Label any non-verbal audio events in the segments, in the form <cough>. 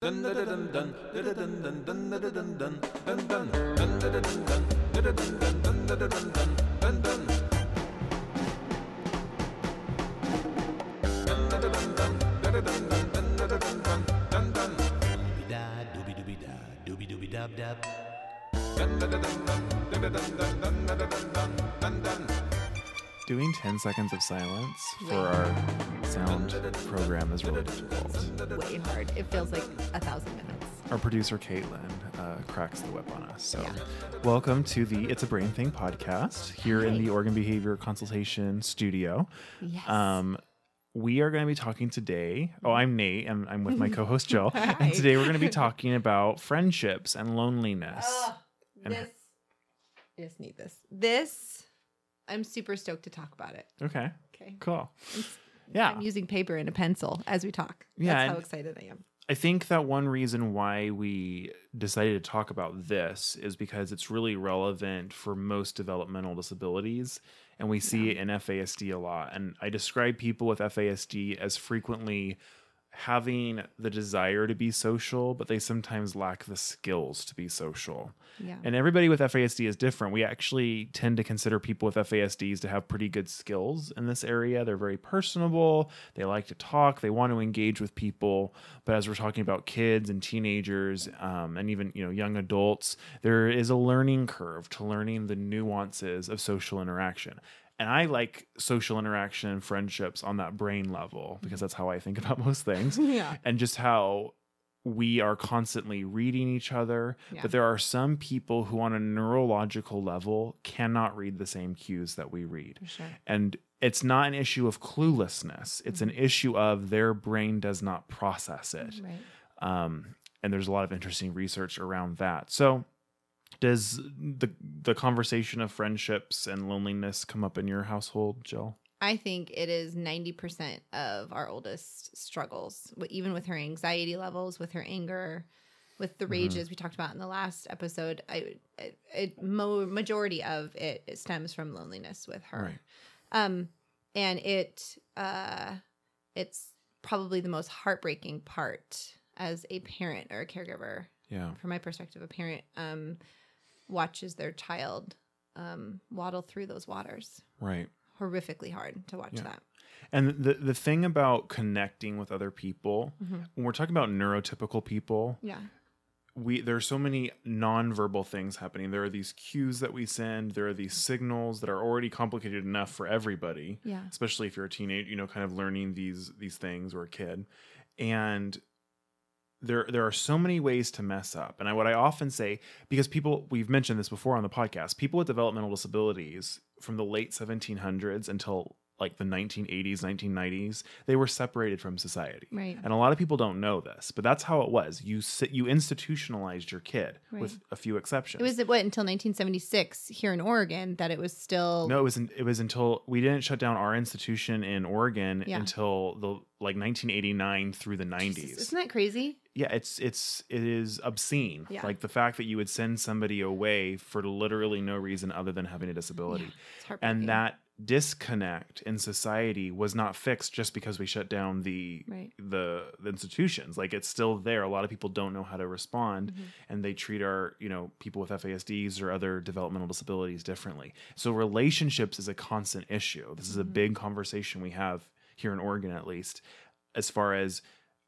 Da dooby dooby da dooby dooby dub dub. Doing 10 seconds of silence for our sound program is really difficult. way hard. It feels like a thousand minutes. Our producer, Caitlin, uh, cracks the whip on us. So, Yeah. welcome to the It's a Brain Thing podcast here in the Oregon Behavior Consultation Studio. Yes. Um, we are going to be talking today. Oh, I'm Nate, and I'm with my <laughs> co host, Jill. Hi. And today we're going to be talking about friendships and loneliness. Ugh, and- this. I just need this. This. I'm super stoked to talk about it. Okay, Okay. cool. Yeah. I'm using paper and a pencil as we talk. Yeah, That's how excited I am. I think that one reason why we decided to talk about this is because it's really relevant for most developmental disabilities. And we see it in FASD a lot. And I describe people with FASD as frequently having the desire to be social, but they sometimes lack the skills to be social. Yeah. And everybody with FASD is different. We actually tend to consider people with FASDs to have pretty good skills in this area. They're very personable, they like to talk, they want to engage with people. But as we're talking about kids and teenagers um, and even you know young adults, there is a learning curve to learning the nuances of social interaction. And I like social interaction and friendships on that brain level because that's how I think <laughs> about most things <laughs> yeah. and just how we are constantly reading each other. Yeah. But there are some people who, on a neurological level, cannot read the same cues that we read. Sure. And it's not an issue of cluelessness, it's Mm-hmm. an issue of their brain does not process it. Right. Um, and there's a lot of interesting research around that. So, does the the conversation of friendships and loneliness come up in your household, Jill? I think it is 90% of our oldest struggles, even with her anxiety levels, with her anger, with the Mhm. rages we talked about in the last episode. I, it, it mo- majority of it, it stems from loneliness with her. Right. Um, and it, uh, it's probably the most heartbreaking part as a parent or a caregiver Yeah. from my perspective, a parent um, watches their child um, waddle through those waters. Right. Horrifically hard to watch Yeah. that. And the the thing about connecting with other people, Mhm. when we're talking about neurotypical people, Yeah. we there's so many nonverbal things happening. There are these cues that we send, there are these signals that are already complicated enough for everybody, Yeah. especially if you're a teenage, you know, kind of learning these these things or a kid. And there there are so many ways to mess up. And I, what I often say because people we've mentioned this before on the podcast, people with developmental disabilities from the late 1700s until like the 1980s, 1990s, they were separated from society. Right. And a lot of people don't know this, but that's how it was. You sit, you institutionalized your kid with a few exceptions. It was what until 1976 here in Oregon that it was still no, it was it was until we didn't shut down our institution in Oregon Yeah. until the like 1989 through the 90s. Jesus, Isn't that crazy? Yeah, it's it's it is obscene. Yeah. Like the fact that you would send somebody away for literally no reason other than having a disability. Yeah. And that disconnect in society was not fixed just because we shut down the Right. the, the institutions like it's still there a lot of people don't know how to respond Mhm. and they treat our you know people with FASDs or other developmental disabilities differently so relationships is a constant issue this is a Mhm. big conversation we have here in Oregon at least as far as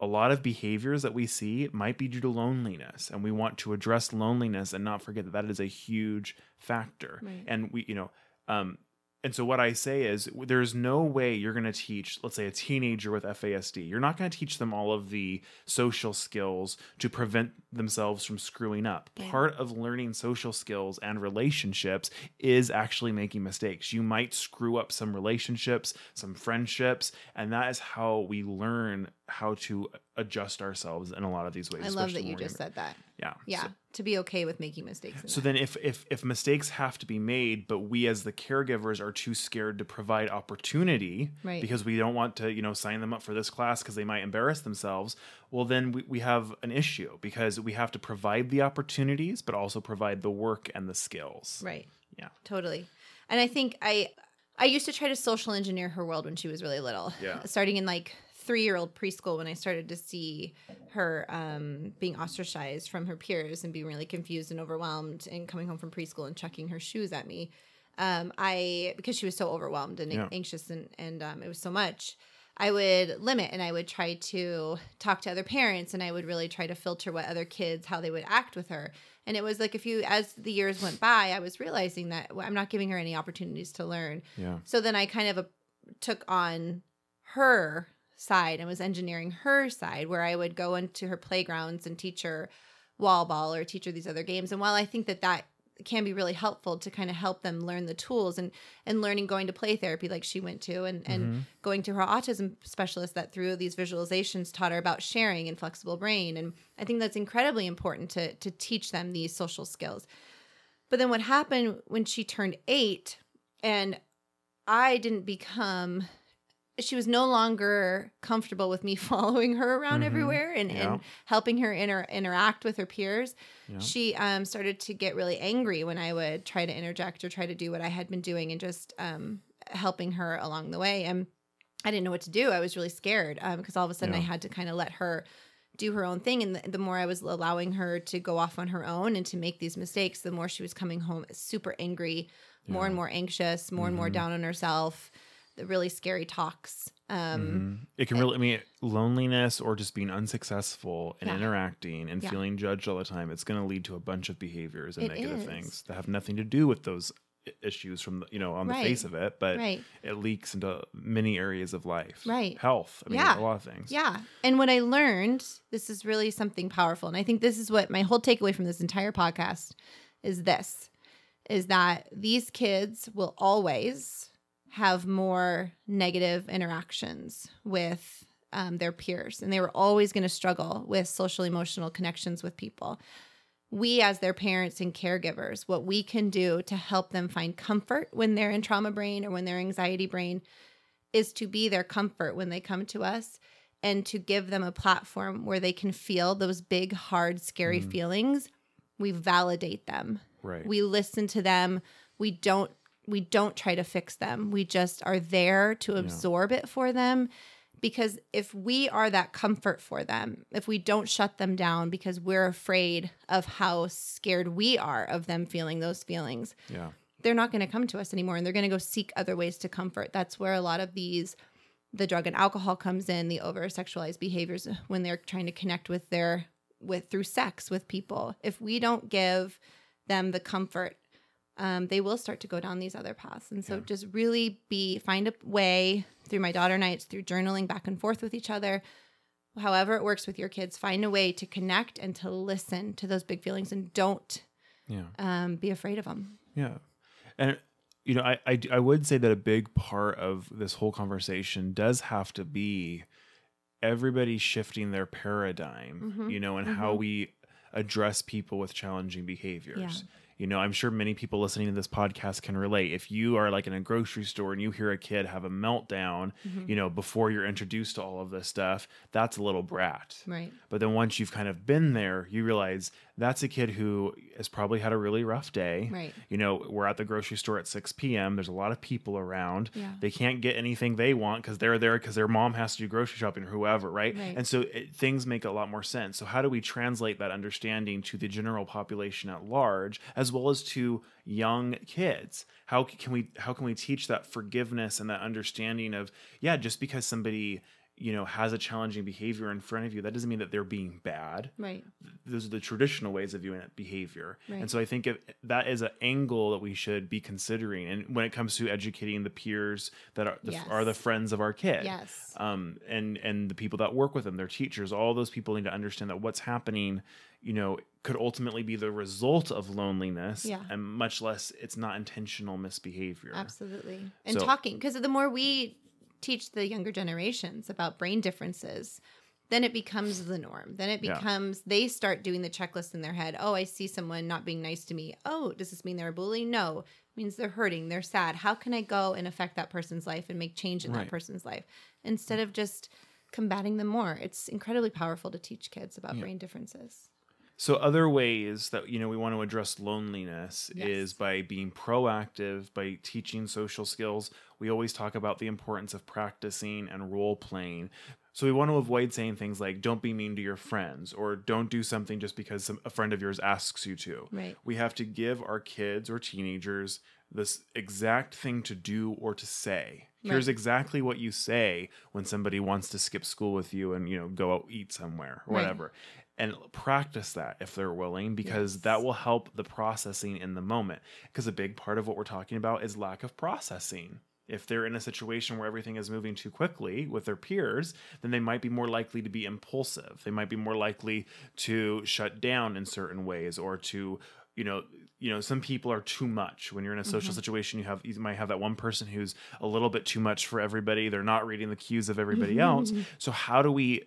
a lot of behaviors that we see might be due to loneliness and we want to address loneliness and not forget that that is a huge factor Right. and we you know um and so what I say is there's no way you're going to teach let's say a teenager with FASD you're not going to teach them all of the social skills to prevent themselves from screwing up Right. part of learning social skills and relationships is actually making mistakes you might screw up some relationships some friendships and that is how we learn how to adjust ourselves in a lot of these ways I love that you just younger. said that. yeah Yeah, So- to be okay with making mistakes. so that. then if if if mistakes have to be made, but we as the caregivers are too scared to provide opportunity Right. because we don't want to, you know, sign them up for this class because they might embarrass themselves, well then we, we have an issue because we have to provide the opportunities but also provide the work and the skills. Right. Yeah. Totally. And I think I I used to try to social engineer her world when she was really little. Yeah. <laughs> Starting in like three year old preschool when I started to see her um, being ostracized from her peers and being really confused and overwhelmed and coming home from preschool and chucking her shoes at me. Um, I because she was so overwhelmed and Yeah. anxious and and um, it was so much. I would limit and I would try to talk to other parents and I would really try to filter what other kids how they would act with her. And it was like if you as the years went by, I was realizing that I'm not giving her any opportunities to learn. Yeah. So then I kind of uh, took on her side and was engineering her side where I would go into her playgrounds and teach her wall ball or teach her these other games. And while I think that that can be really helpful to kind of help them learn the tools and and learning going to play therapy like she went to and and Mm-hmm. going to her autism specialist that through these visualizations taught her about sharing and flexible brain and I think that's incredibly important to to teach them these social skills. But then what happened when she turned 8 and I didn't become she was no longer comfortable with me <laughs> following her around Mhm. everywhere and, Yeah. and helping her inter- interact with her peers. Yeah. She um, started to get really angry when I would try to interject or try to do what I had been doing and just um, helping her along the way. And I didn't know what to do. I was really scared because all of a sudden I had to kind of let her do her own thing. And the, the more I was allowing her to go off on her own and to make these mistakes, the more she was coming home super angry, more and more anxious, more and more Mhm. down on herself. The really scary talks. Um, Mhm. It can really, I mean, loneliness or just being unsuccessful and Yeah. interacting and Yeah. feeling judged all the time, it's going to lead to a bunch of behaviors and It negative is. things that have nothing to do with those issues from the, you know on the face of it, but Right. it leaks into many areas of life, Right. Health, I mean, Yeah. a lot of things. Yeah. And what I learned, this is really something powerful. And I think this is what my whole takeaway from this entire podcast is this is that these kids will always have more negative interactions with um, their peers, and they were always going to struggle with social emotional connections with people. We, as their parents and caregivers, what we can do to help them find comfort when they're in trauma brain or when they're anxiety brain is to be their comfort when they come to us and to give them a platform where they can feel those big, hard, scary Mhm. feelings. We validate them. Right. We listen to them. We don't we don't try to fix them. We just are there to absorb it for them because if we are that comfort for them, if we don't shut them down because we're afraid of how scared we are of them feeling those feelings, yeah. they're not going to come to us anymore and they're going to go seek other ways to comfort. That's where a lot of these the drug and alcohol comes in, the over sexualized behaviors when they're trying to connect with their with through sex with people. If we don't give them the comfort, um, they will start to go down these other paths. And so Yeah. just really be find a way through my daughter nights, through journaling back and forth with each other. However, it works with your kids, find a way to connect and to listen to those big feelings and don't Yeah. um, be afraid of them. Yeah. And you know, I, I I would say that a big part of this whole conversation does have to be everybody shifting their paradigm, Mhm. you know, and how Mhm. we address people with challenging behaviors. Yeah. You know, I'm sure many people listening to this podcast can relate. If you are like in a grocery store and you hear a kid have a meltdown, Mhm. you know, before you're introduced to all of this stuff, that's a little brat. Right. But then once you've kind of been there, you realize that's a kid who has probably had a really rough day. Right. You know, we're at the grocery store at 6 p.m. There's a lot of people around. Yeah. They can't get anything they want because they're there because their mom has to do grocery shopping or whoever, right? Right. And so it, things make a lot more sense. So, how do we translate that understanding to the general population at large, as well as to young kids? How can we how can we teach that forgiveness and that understanding of yeah, just because somebody you know has a challenging behavior in front of you, that doesn't mean that they're being bad Right. those are the traditional ways of viewing it behavior Right. and so i think if that is an angle that we should be considering and when it comes to educating the peers that are the, Yes. are the friends of our kid Yes. um and and the people that work with them their teachers all those people need to understand that what's happening you know could ultimately be the result of loneliness Yeah. and much less it's not intentional misbehavior Absolutely. And So- talking, because the more we teach the younger generations about brain differences, then it becomes the norm. Then it Yeah. becomes, they start doing the checklist in their head. Oh, I see someone not being nice to me. Oh, does this mean they're a bully? No. It means they're hurting. They're sad. How can I go and affect that person's life and make change in Right. that person's life instead of just combating them more? It's incredibly powerful to teach kids about Yeah. brain differences. So other ways that you know we want to address loneliness Yes. is by being proactive, by teaching social skills. We always talk about the importance of practicing and role playing. So we want to avoid saying things like "Don't be mean to your friends" or "Don't do something just because some, a friend of yours asks you to." Right. We have to give our kids or teenagers this exact thing to do or to say. Here's exactly what you say when somebody wants to skip school with you and you know go out eat somewhere or Right. whatever. And practice that if they're willing because Yes. that will help the processing in the moment. Because a big part of what we're talking about is lack of processing. If they're in a situation where everything is moving too quickly with their peers, then they might be more likely to be impulsive. They might be more likely to shut down in certain ways or to you know you know some people are too much when you're in a social Mm-hmm. situation you have you might have that one person who's a little bit too much for everybody they're not reading the cues of everybody else so how do we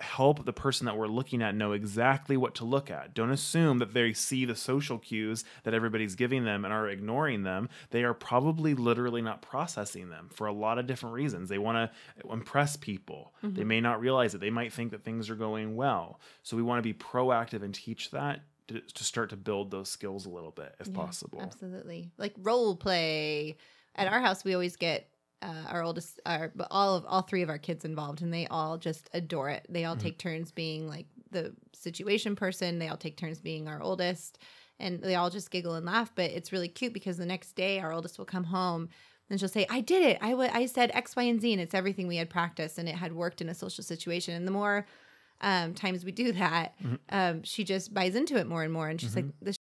help the person that we're looking at know exactly what to look at. Don't assume that they see the social cues that everybody's giving them and are ignoring them. They are probably literally not processing them for a lot of different reasons. They want to impress people. They mm-hmm. may not realize it. They might think that things are going well. So we want to be proactive and teach that to, to start to build those skills a little bit if Yeah, possible. Absolutely. Like role play. At our house, we always get uh, our oldest, our but all of all three of our kids involved, and they all just adore it. They all Mhm. take turns being like the situation person. They all take turns being our oldest, and they all just giggle and laugh. But it's really cute because the next day, our oldest will come home. And she'll say, "I did it. I I said X, Y, and Z, and it's everything we had practiced, and it had worked in a social situation." And the more um, times we do that, Mhm. um, she just buys into it more and more, and she's Mhm. like,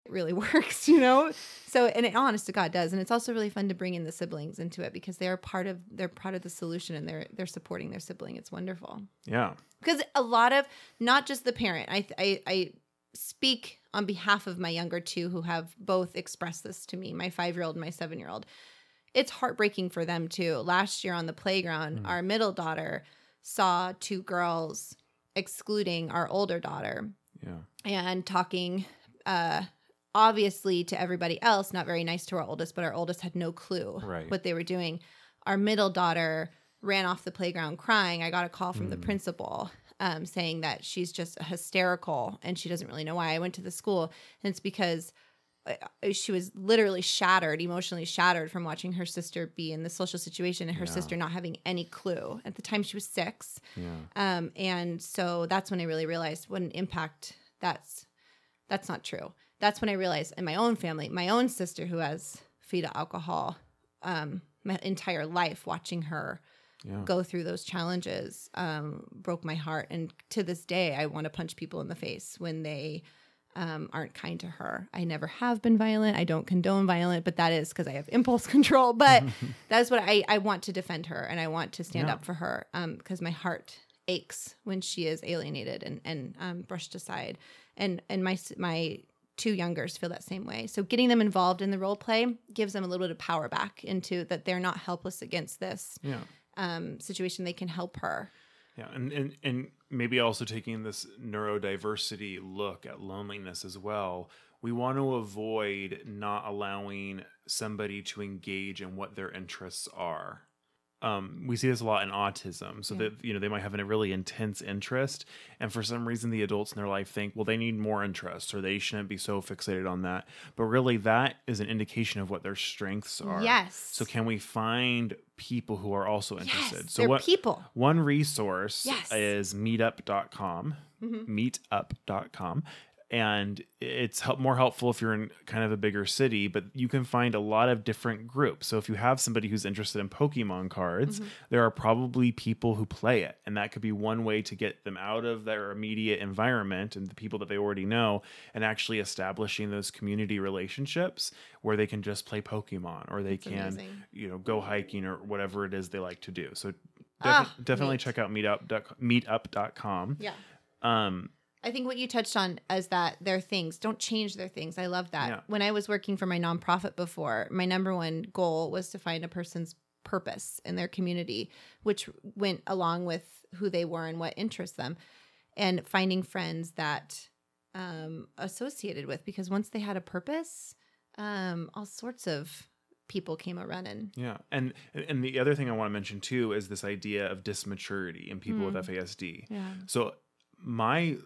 "This really <laughs> works," you know. So, and it honest to God does, and it's also really fun to bring in the siblings into it because they're part of they're part of the solution, and they're they're supporting their sibling. It's wonderful yeah because a lot of not just the parent. I I, I speak on behalf of my younger two who have both expressed this to me. My five year old and my seven year old. It's heartbreaking for them too. Last year on the playground, Mm. our middle daughter saw two girls excluding our older daughter yeah and talking uh obviously to everybody else not very nice to our oldest but our oldest had no clue Right. what they were doing our middle daughter ran off the playground crying i got a call from the Mm. principal um, saying that she's just hysterical and she doesn't really know why i went to the school and it's because uh, she was literally shattered emotionally shattered from watching her sister be in the social situation and her Yeah. sister not having any clue at the time she was six yeah um, and so that's when I really realized what an impact that's that's not true. That's when I realized in my own family, my own sister who has fetal alcohol, um, my entire life watching her yeah go through those challenges um, broke my heart. And to this day, I want to punch people in the face when they um, aren't kind to her. I never have been violent. I don't condone violent, but that is because I have impulse <laughs> control. But <laughs> that's what I, I want to defend her and I want to stand Yeah. up for her because my heart aches when she is alienated and, and um, brushed aside. And, and my, my two youngers feel that same way. So getting them involved in the role play gives them a little bit of power back into that they're not helpless against this yeah um, situation, they can help her. Yeah, and, and and maybe also taking this neurodiversity look at loneliness as well. We want to avoid not allowing somebody to engage in what their interests are. Um, we see this a lot in autism. So Yeah. that you know they might have a really intense interest, and for some reason the adults in their life think, well, they need more interest, or they shouldn't be so fixated on that. But really, that is an indication of what their strengths are. Yes. So can we find people who are also interested? Yes, so what people. one resource Yes. is meetup.com, Mhm. meetup.com. And it's help, more helpful if you're in kind of a bigger city, but you can find a lot of different groups. So if you have somebody who's interested in Pokemon cards, Mhm. there are probably people who play it. And that could be one way to get them out of their immediate environment and the people that they already know and actually establishing those community relationships where they can just play Pokemon or they That's can amazing. you know go hiking or whatever it is they like to do so Ah, definitely neat. check out meetup meetup.com Yeah. um I think what you touched on is that their things don't change their things. I love that. Yeah. When I was working for my nonprofit before, my number one goal was to find a person's purpose in their community, which went along with who they were and what interests them, and finding friends that um, associated with. Because once they had a purpose, um, all sorts of people came a running. yeah and and the other thing i want to mention too is this idea of dismaturity in people with Mm. fasd Yeah. so my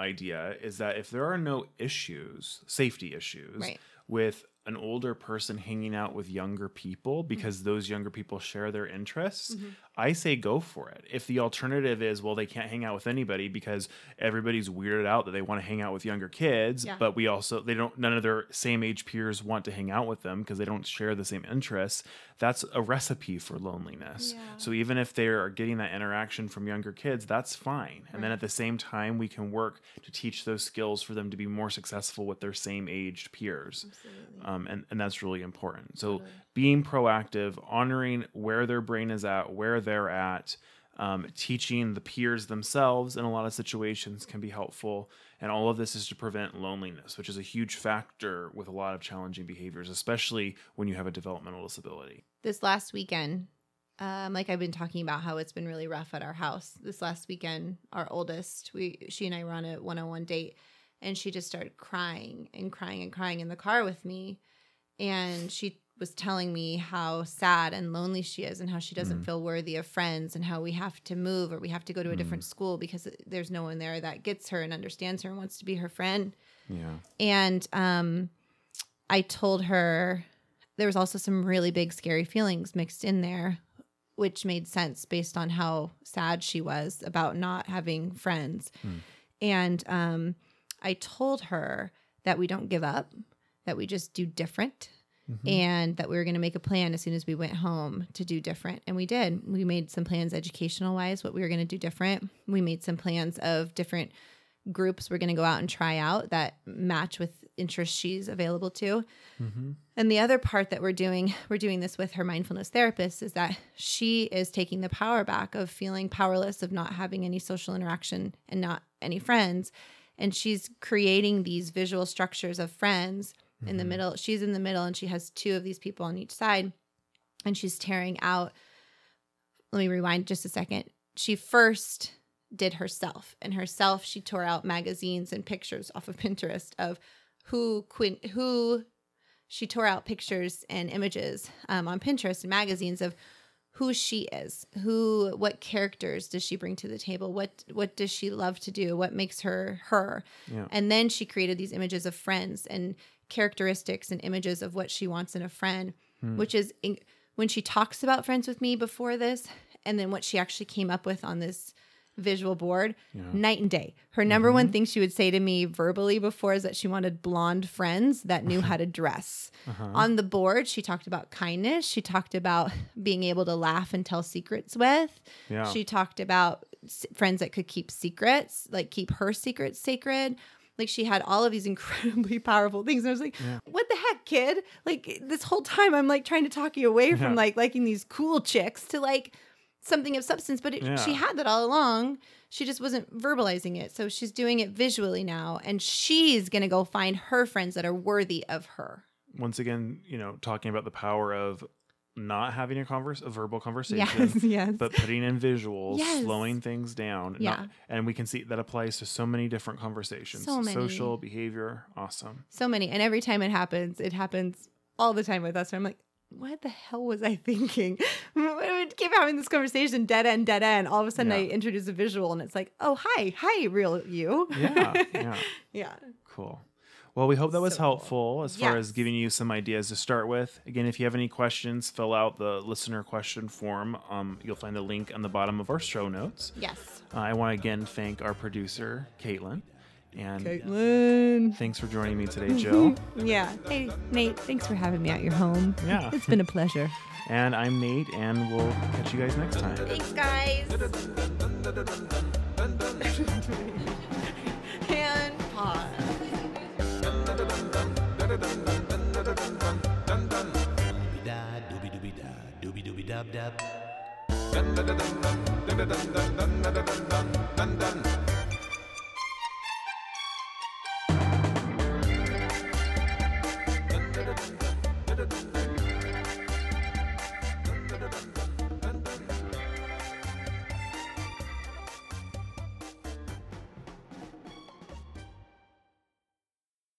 idea is that if there are no issues safety issues Right. with an older person hanging out with younger people because those younger people share their interests, Mm-hmm. I say go for it. If the alternative is, well, they can't hang out with anybody because everybody's weirded out that they want to hang out with younger kids, Yeah. but we also, they don't, none of their same age peers want to hang out with them because they don't share the same interests, that's a recipe for loneliness. Yeah. So even if they are getting that interaction from younger kids, that's fine. And then at the same time, we can work to teach those skills for them to be more successful with their same aged peers. Absolutely. Um, and, and that's really important. So Totally. being proactive, honoring where their brain is at, where they're at, um, teaching the peers themselves in a lot of situations can be helpful. And all of this is to prevent loneliness, which is a huge factor with a lot of challenging behaviors, especially when you have a developmental disability. this last weekend, um, like I've been talking about how it's been really rough at our house. This last weekend, our oldest, we she and I were on a one on one date and she just started crying and crying and crying in the car with me. And she was telling me how sad and lonely she is and how she doesn't Mm. feel worthy of friends and how we have to move or we have to go to a different school because there's no one there that gets her and understands her and wants to be her friend. Yeah. And um, I told her there was also some really big, scary feelings mixed in there, which made sense based on how sad she was about not having friends. Hmm. And um, I told her that we don't give up, that we just do different. Mm-hmm. And that we were going to make a plan as soon as we went home to do different. And we did. We made some plans educational wise, what we were going to do different. We made some plans of different groups we're going to go out and try out that match with interests she's available to. Mhm. And the other part that we're doing, we're doing this with her mindfulness therapist, is that she is taking the power back of feeling powerless, of not having any social interaction and not any friends. And she's creating these visual structures of friends in the middle. She's in the middle and she has two of these people on each side. And she's tearing out. Let me rewind just a second. She first did herself, and herself, she tore out magazines and pictures off of <laughs> Pinterest of who Quinn, who she tore out pictures and images um, on Pinterest and magazines of who she is, who, what characters does she bring to the table, what what does she love to do, what makes her her, Yeah. and then she created these images of friends and characteristics and images of what she wants in a friend, Hmm. which is in, when she talks about friends with me before this, and then what she actually came up with on this visual board, Yeah. night and day. Her number one thing she would say to me verbally before is that she wanted blonde friends that knew how to <laughs> dress. Uh-huh. On the board, she talked about kindness. She talked about being able to laugh and tell secrets with. Yeah. She talked about s- friends that could keep secrets, like keep her secrets sacred. Like she had all of these <laughs> incredibly powerful things. And I was like, Yeah. what the heck, kid? Like this whole time I'm like trying to talk you away from like liking these cool chicks to like something of substance. But it, she had that all along. She just wasn't verbalizing it. So she's doing it visually now. And she's going to go find her friends that are worthy of her. Once again, you know, talking about the power of not having a converse, a verbal conversation, Yes, <laughs> yes. but putting in visuals, Yes. slowing things down. not- Yeah. and we can see that applies to so many different conversations. So many. Social behavior, awesome. so many. And every time it happens, it happens all the time with us. And I'm like, what the hell was I <laughs> thinking? we keep having this conversation, dead end, dead end. All of a sudden, I introduce a visual, and it's like, oh, hi, hi, real you. Yeah, <laughs> yeah. yeah. Cool. Well, we hope that was So cool. helpful as far as giving you some ideas to start with. Again, if you have any questions, fill out the listener question form. Um, you'll find the link on the bottom of our show notes. Yes. Uh, I want to again thank our producer, Caitlin. And Caitlin. thanks for joining me today, <laughs> Jill. Yeah. Hey, Nate, thanks for having me at your home. Yeah. It's been a pleasure. <laughs> And I'm Nate, and we'll catch you guys next time. Thanks, guys.